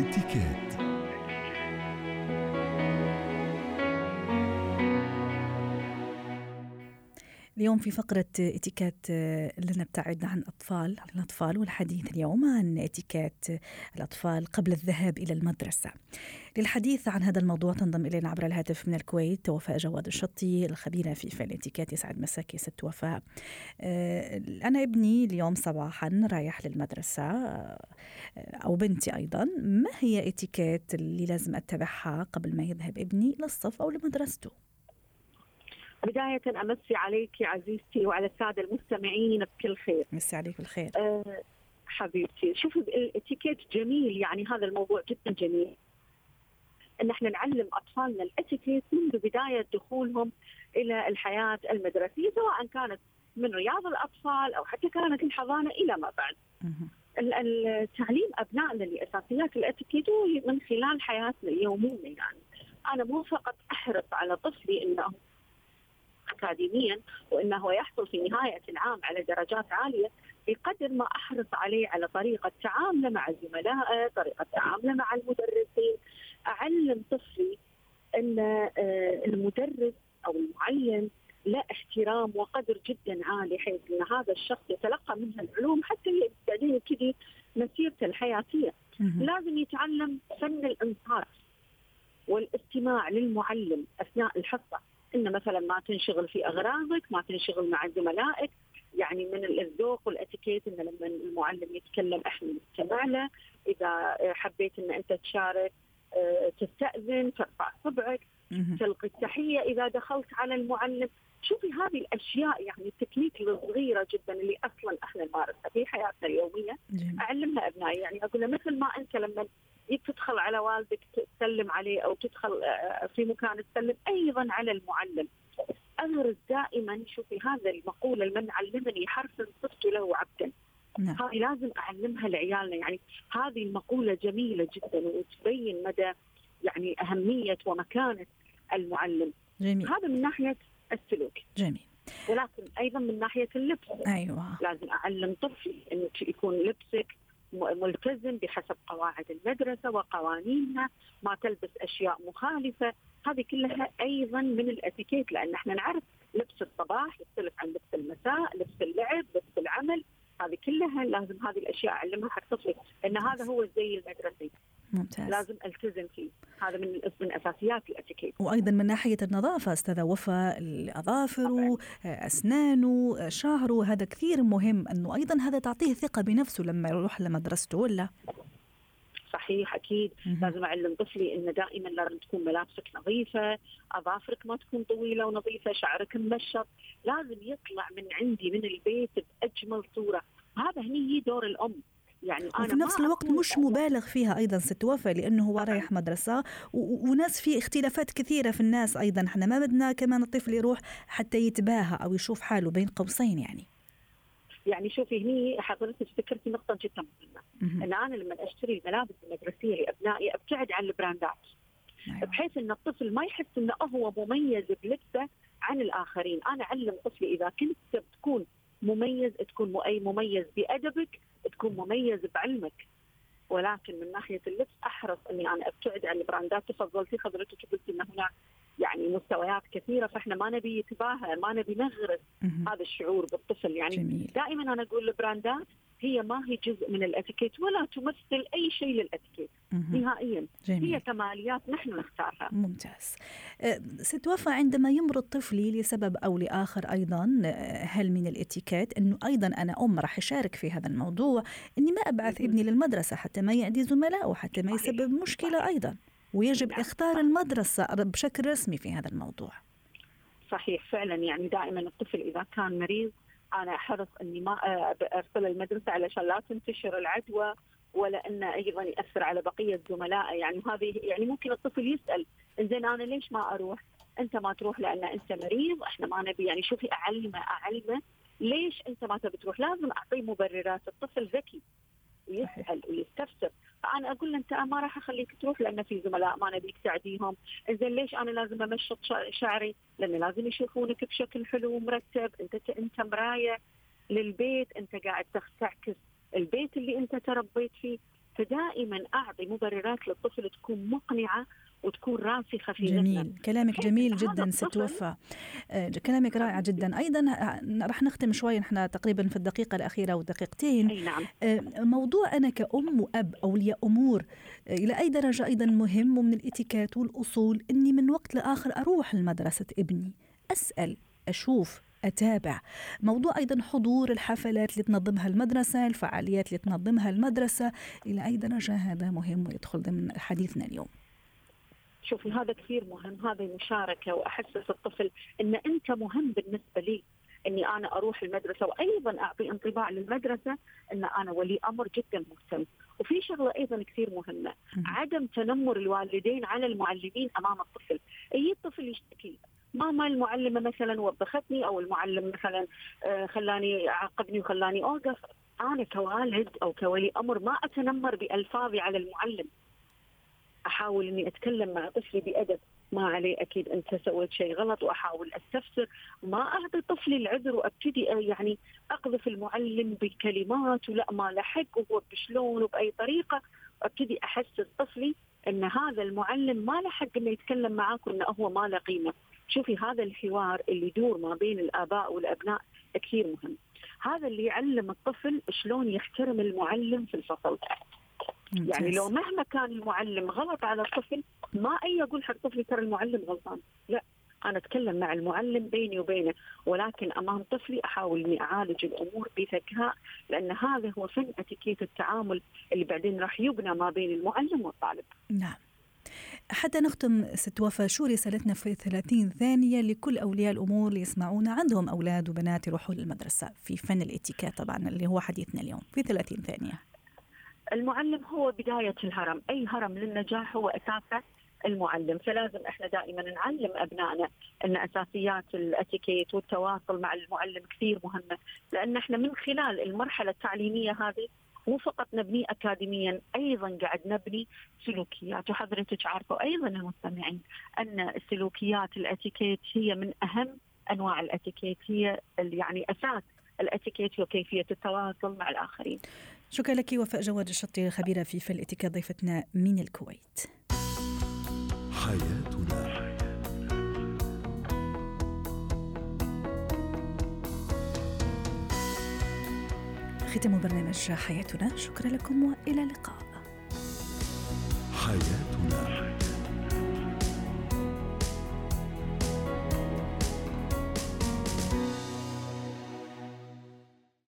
etichette. اليوم في فقرة اتيكات لنبتعد عن أطفال الأطفال والحديث اليوم عن اتيكات الأطفال قبل الذهاب إلى المدرسة. للحديث عن هذا الموضوع تنضم إلينا عبر الهاتف من الكويت وفاء جواد الشطي الخبيرة في فعل الاتيكات يسعد مساكي ست وفاء. آه، أنا ابني اليوم صباحا رايح للمدرسة آه، أو بنتي أيضا. ما هي اتيكات اللي لازم أتبعها قبل ما يذهب ابني للصف أو لمدرسته؟ بداية أمسي عليك عزيزتي وعلى السادة المستمعين بكل خير مسي عليك بالخير أه حبيبتي شوفي الاتيكيت جميل يعني هذا الموضوع جدا جميل إن إحنا نعلم أطفالنا الاتيكيت منذ بداية دخولهم إلى الحياة المدرسية سواء كانت من رياض الأطفال أو حتى كانت الحضانة إلى ما بعد. التعليم أبنائنا لأساسيات الاتيكيت من خلال حياتنا اليومية يعني. أنا مو فقط أحرص على طفلي إنه اكاديميا وإنه يحصل في نهاية العام على درجات عالية بقدر ما أحرص عليه على طريقة تعامله مع زملائه، طريقة تعامله مع المدرسين، أعلم طفلي أن آه، المدرس أو المعلم له احترام وقدر جدا عالي حيث أن هذا الشخص يتلقى منها العلوم حتى بعدين يبتدي مسيرته الحياتية. لازم يتعلم فن الانصات والاستماع للمعلم أثناء الحصة. ان مثلا ما تنشغل في أغراضك، ما تنشغل مع زملائك، يعني من الذوق والإتيكيت ان لما المعلم يتكلم إحنا نستمع له، إذا حبيت إن أنت تشارك آه، تستأذن ترفع صبعك، تلقي التحية. إذا دخلت على المعلم، شوفي هذه الأشياء يعني التكنيك الصغيرة جدا اللي أصلا إحنا نمارسها في حياتنا اليومية. أعلمها أبنائي. يعني أقول له مثل ما أنت لما تدخل على والدك تسلم عليه أو تدخل آه، في مكان تسلم أيضا على المعلم. اغرز دائما شوفي هذا المقوله من علمني حرفا صرت له عبدا. نعم. هذه لازم أعلمها لعيالنا. يعني هذه المقولة جميلة جدا وتبين مدى يعني أهمية ومكانة المعلم. جميل. هذا من ناحية السلوك. جميل. ولكن أيضا من ناحية اللبس. أيوه. لازم أعلم طفلي انه يكون لبسك ملتزم بحسب قواعد المدرسة وقوانينها ما تلبس أشياء مخالفة. هذه كلها أيضا من الأتيكيت لأن إحنا نعرف لبس الصباح يختلف عن لبس المساء لبس اللعب لبس العمل. هذه كلها لازم هذه الأشياء أعلمها حق طفلي إن هذا هو الزي المدرسي ممتاز. لازم التزم فيه. هذا من من أساسيات الاتيكيت وأيضا من ناحية النظافة استاذه وفاء الاظافر أسنانه شعره. هذا كثير مهم أنه أيضا هذا تعطيه ثقة بنفسه لما يروح لمدرسته ولا؟ صحيح أكيد. مم. لازم أعلم طفلي إنه دائما لازم تكون ملابسك نظيفة، أظافرك ما تكون طويلة ونظيفة، شعرك ممشط، لازم يطلع من عندي من البيت بأجمل صورة، هذا هني دور الأم، يعني أنا وفي نفس الوقت مش مبالغ فيها أيضا ست وفاء لأنه هو رايح مدرسة وناس في اختلافات كثيرة في الناس أيضا. إحنا ما بدنا كمان الطفل يروح حتى يتباهى أو يشوف حاله بين قوسين يعني. يعني شوفي هني حضرتك ذكرتي نقطة جدا مهمة. إن أنا لما أشتري الملابس المدرسية لأبنائي أبتعد عن البراندات. أيوة. بحيث إن الطفل ما يحس إنه هو مميز بلبسه عن الآخرين، أنا أعلم طفلي إذا كنت تكون مميز تكون مميز بأدبك تكون مميز بعلمك. ولكن من ناحية اللبس أحرص إني أنا أبتعد عن البراندات. تفضلتي حضرتك قلتي إن هناك يعني مستويات كثيرة فإحنا ما نبي يتباهى ما نبي نغرس هذا الشعور بالطفل. يعني جميل. دائما أنا أقول البراندات هي ما هي جزء من الاتيكيت ولا تمثل أي شيء للاتيكيت. نهائيا جميل. هي كماليات نحن نختارها. ممتاز. أه، ست وفاء عندما يمرض طفلي لسبب أو لآخر أيضا أه، هل من الاتيكيت؟ إنه أيضا أنا أم راح أشارك في هذا الموضوع. إني ما أبعث ابني للمدرسة حتى ما يعدي زملائه حتى ما يسبب مشكلة أيضا. ويجب نعم. إختار المدرسة بشكل رسمي في هذا الموضوع. صحيح فعلا يعني دائما الطفل إذا كان مريض أنا احرص إني ما أرسل المدرسة علشان لا تنتشر العدوى ولا إنه أيضا يأثر على بقية زملائه يعني هذه يعني ممكن الطفل يسأل زين أنا ليش ما أروح؟ أنت ما تروح لأن أنت مريض إحنا ما نبي. يعني شوفي اعلمه أعلمه ليش أنت ما تبي تروح؟ لازم أعطيه مبررات، الطفل ذكي ويسال ويستفسر. فأنا أقول له أنت ما راح أخليك تروح لأن في زملاء ما نبيك تعديهم، زين ليش أنا لازم أمشط شعري؟ لأن لازم يشوفونك بشكل حلو ومرتب، أنت أنت مراية للبيت، أنت قاعد تعكس البيت اللي أنت تربيت فيه، فدائما أعطي مبررات للطفل تكون مقنعة وتكون راسخه في جميل. ذهنه. كلامك جميل جدا ست الطفل- وفاء آه، كلامك رائع جدا. أيضا آه، رح نختم شوي. نحن تقريبا في الدقيقة الأخيرة ودقيقتين أي نعم. آه، موضوع أنا كأم وأب أولياء أمور إلى أي درجة أيضا مهم ومن الإتيكات والأصول أني من وقت لآخر أروح لمدرسة ابني أسأل أشوف أتابع. موضوع أيضا حضور الحفلات اللي تنظمها المدرسة الفعاليات اللي تنظمها المدرسة إلى أي درجة هذا مهم ويدخل ضمن حديثنا اليوم. شوفي هذا كثير مهم هذه مشاركة واحسس الطفل إن أنت مهم بالنسبة لي إني أنا أروح المدرسة وأيضا أعطي انطباع للمدرسة إن أنا ولي أمر جدا مهتم. وفي شغلة أيضا كثير مهمة. عدم تنمر الوالدين على المعلمين أمام الطفل. أي طفل يشتكي؟ ماما المعلمة مثلا وبختني أو المعلم مثلا آه، خلاني عاقبني وخلاني أوقف. أنا كوالد أو كولي أمر ما أتنمر بألفاظي على المعلم. أحاول إني أتكلم مع طفلي بأدب ما عليه أكيد انت سويت شيء غلط وأحاول أستفسر ما أعطي طفلي العذر وأبتدي يعني أقذف المعلم بكلمات ولا ما له حق وهو بشلون وبأي طريقة وابتدي أحسس طفلي أن هذا المعلم ما له حق إنه يتكلم معاك وإنه هو ما له قيمة. شوفي هذا الحوار اللي يدور ما بين الآباء والأبناء كثير مهم. هذا اللي يعلم الطفل شلون يحترم المعلم في الفصل. يعني. لو مهما كان المعلم غلط على الطفل ما أي أقول حق طفلي ترى المعلم غلطان. لا أنا أتكلم مع المعلم بيني وبينه ولكن أمام طفلي أحاول إني أعالج الأمور بذكاء لأن هذا هو فن اتيكيت التعامل اللي بعدين راح يبنى ما بين المعلم والطالب. نعم. حتى نختم ست وفاء شو رسالتنا في 30 ثانية لكل أولياء الأمور اللي يسمعونا عندهم أولاد وبنات يروحوا للمدرسة في فن الإتيكيت طبعا اللي هو حديثنا اليوم في 30 ثانية. المعلم هو بداية الهرم. أي هرم للنجاح هو أساسه المعلم. فلازم إحنا دائما نعلم أبنائنا أن أساسيات الأتيكيت والتواصل مع المعلم كثير مهمة لأن إحنا من خلال المرحلة التعليمية هذه مو فقط نبني اكاديميا أيضا قاعد نبني سلوكيات. وحضرتك عارفه أيضا المستمعين أن السلوكيات الأتيكيت هي من أهم أنواع الأتيكيت هي يعني أساس الأتيكيت وكيفية التواصل مع الآخرين. شكرا لك وفاء جواد الشطي خبيرة في فن الاتيكيت ضيفتنا من الكويت. حياتنا. ختام برنامج حياتنا. شكرا لكم وإلى اللقاء. حياتنا.